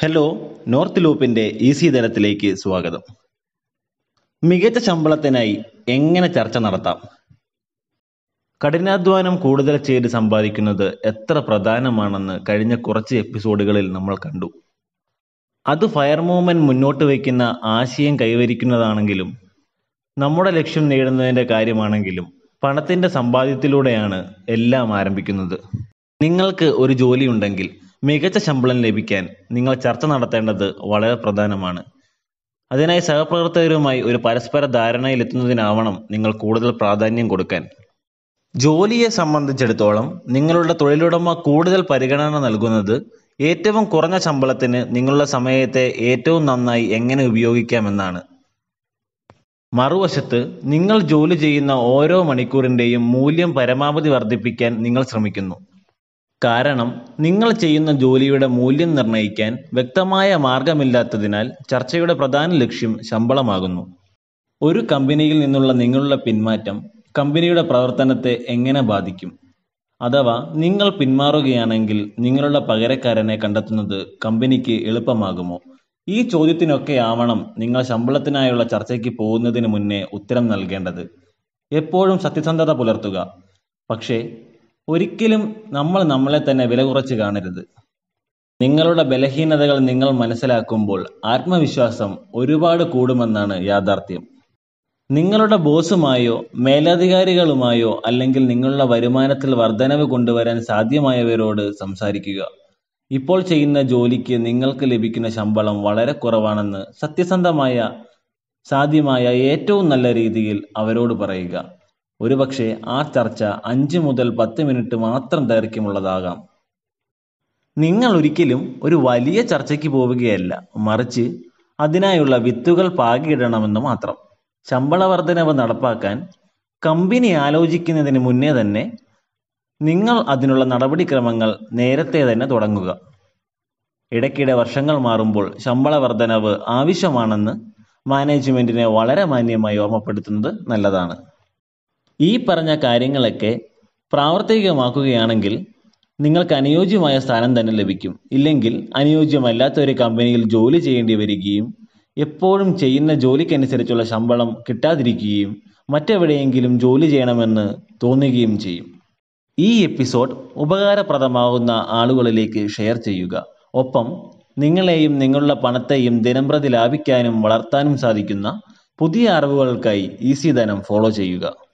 Hello north ലൂപ്പിന്റെ easy തലത്തിലേക്ക് സ്വാഗതം. മികച്ച ശമ്പളത്തിനായി എങ്ങനെ ചർച്ച നടത്താം? കഠിനാധ്വാനം കൂടുതൽ ചെയ്ത് സമ്പാദിക്കുന്നത് എത്ര പ്രധാനമാണെന്ന് കഴിഞ്ഞ കുറച്ച് എപ്പിസോഡുകളിൽ നമ്മൾ കണ്ടു. അത് ഫയർ മൂവ്മെന്റ് മുന്നോട്ട് വയ്ക്കുന്ന ആശയം കൈവരിക്കുന്നതാണെങ്കിലും നമ്മുടെ ലക്ഷ്യം നേടുന്നതിന്റെ കാര്യമാണെങ്കിലും പണത്തിന്റെ സമ്പാദ്യത്തിലൂടെയാണ് എല്ലാം ആരംഭിക്കുന്നത്. നിങ്ങൾക്ക് ഒരു ജോലി ഉണ്ടെങ്കിൽ മികച്ച ശമ്പളം ലഭിക്കാൻ നിങ്ങൾ ചർച്ച നടത്തേണ്ടത് വളരെ പ്രധാനമാണ്. അതിനായി സഹപ്രവർത്തകരുമായി ഒരു പരസ്പര ധാരണയിലെത്തുന്നതിനാവണം നിങ്ങൾ കൂടുതൽ പ്രാധാന്യം കൊടുക്കാൻ. ജോലിയെ സംബന്ധിച്ചിടത്തോളം നിങ്ങളുടെ തൊഴിലുടമ കൂടുതൽ പരിഗണന നൽകുന്നത് ഏറ്റവും കുറഞ്ഞ ശമ്പളത്തിന് നിങ്ങളുടെ സമയത്തെ ഏറ്റവും നന്നായി എങ്ങനെ ഉപയോഗിക്കാമെന്നാണ്. മറുവശത്ത് നിങ്ങൾ ജോലി ചെയ്യുന്ന ഓരോ മണിക്കൂറിന്റെയും മൂല്യം പരമാവധി വർദ്ധിപ്പിക്കാൻ നിങ്ങൾ ശ്രമിക്കുന്നു. കാരണം നിങ്ങൾ ചെയ്യുന്ന ജോലിയുടെ മൂല്യം നിർണയിക്കാൻ വ്യക്തമായ മാർഗമില്ലാത്തതിനാൽ ചർച്ചയുടെ പ്രധാന ലക്ഷ്യം ശമ്പളമാകുന്നു. ഒരു കമ്പനിയിൽ നിന്നുള്ള നിങ്ങളുടെ പിന്മാറ്റം കമ്പനിയുടെ പ്രവർത്തനത്തെ എങ്ങനെ ബാധിക്കും? അഥവാ നിങ്ങൾ പിന്മാറുകയാണെങ്കിൽ നിങ്ങളുടെ പകരക്കാരനെ കണ്ടെത്തുന്നത് കമ്പനിക്ക് എളുപ്പമാകുമോ? ഈ ചോദ്യത്തിനൊക്കെ ആവണം നിങ്ങൾ ശമ്പളത്തിനായുള്ള ചർച്ചയ്ക്ക് പോകുന്നതിന് മുന്നേ ഉത്തരം നൽകേണ്ടത്. എപ്പോഴും സത്യസന്ധത പുലർത്തുക. പക്ഷേ ഒരിക്കലും നമ്മൾ നമ്മളെ തന്നെ വില കുറച്ച് കാണരുത്. നിങ്ങളുടെ ബലഹീനതകൾ നിങ്ങൾ മനസ്സിലാക്കുമ്പോൾ ആത്മവിശ്വാസം ഒരുപാട് കൂടുമെന്നാണ് യാഥാർത്ഥ്യം. നിങ്ങളുടെ ബോസുമായോ മേലധികാരികളുമായോ അല്ലെങ്കിൽ നിങ്ങളുടെ വരുമാനത്തിൽ വർധനവ് കൊണ്ടുവരാൻ സാധ്യമായവരോട് സംസാരിക്കുക. ഇപ്പോൾ ചെയ്യുന്ന ജോലിക്ക് നിങ്ങൾക്ക് ലഭിക്കുന്ന ശമ്പളം വളരെ കുറവാണെന്ന് സത്യസന്ധമായ സാധ്യമായ ഏറ്റവും നല്ല രീതിയിൽ അവരോട് പറയുക. ഒരുപക്ഷെ ആ ചർച്ച അഞ്ച് മുതൽ പത്ത് മിനിറ്റ് മാത്രം ദൈർഘ്യമുള്ളതാകാം. നിങ്ങൾ ഒരിക്കലും ഒരു വലിയ ചർച്ചയ്ക്ക് പോവുകയല്ല. മറിച്ച് അതിനായുള്ള വിത്തുകൾ പാകിയിടണമെന്ന് മാത്രം. ശമ്പള വർധനവ് നടപ്പാക്കാൻ കമ്പനി ആലോചിക്കുന്നതിന് മുന്നേ തന്നെ നിങ്ങൾ അതിനുള്ള നടപടിക്രമങ്ങൾ നേരത്തെ തന്നെ തുടങ്ങുക. ഇടയ്ക്കിടെ വർഷങ്ങൾ മാറുമ്പോൾ ശമ്പള വർധനവ് ആവശ്യമാണെന്ന് മാനേജ്മെന്റിനെ വളരെ മാന്യമായി ഓർമ്മപ്പെടുത്തുന്നത് നല്ലതാണ്. ഈ പറഞ്ഞ കാര്യങ്ങളൊക്കെ പ്രാവർത്തികമാക്കുകയാണെങ്കിൽ നിങ്ങൾക്ക് അനുയോജ്യമായ സ്ഥാനം തന്നെ ലഭിക്കും. ഇല്ലെങ്കിൽ അനുയോജ്യമല്ലാത്ത ഒരു കമ്പനിയിൽ ജോലി ചെയ്യേണ്ടി വരികയും എപ്പോഴും ചെയ്യുന്ന ജോലിക്കനുസരിച്ചുള്ള ശമ്പളം കിട്ടാതിരിക്കുകയും മറ്റെവിടെയെങ്കിലും ജോലി ചെയ്യണമെന്ന് തോന്നുകയും ചെയ്യും. ഈ എപ്പിസോഡ് ഉപകാരപ്രദമാകുന്ന ആളുകളിലേക്ക് ഷെയർ ചെയ്യുക. ഒപ്പം നിങ്ങളെയും നിങ്ങളുടെ പണത്തെയും ദിനംപ്രതി ലാഭിക്കാനും വളർത്താനും സാധിക്കുന്ന പുതിയ അറിവുകൾക്കായി ഈസി ധനം ഫോളോ ചെയ്യുക.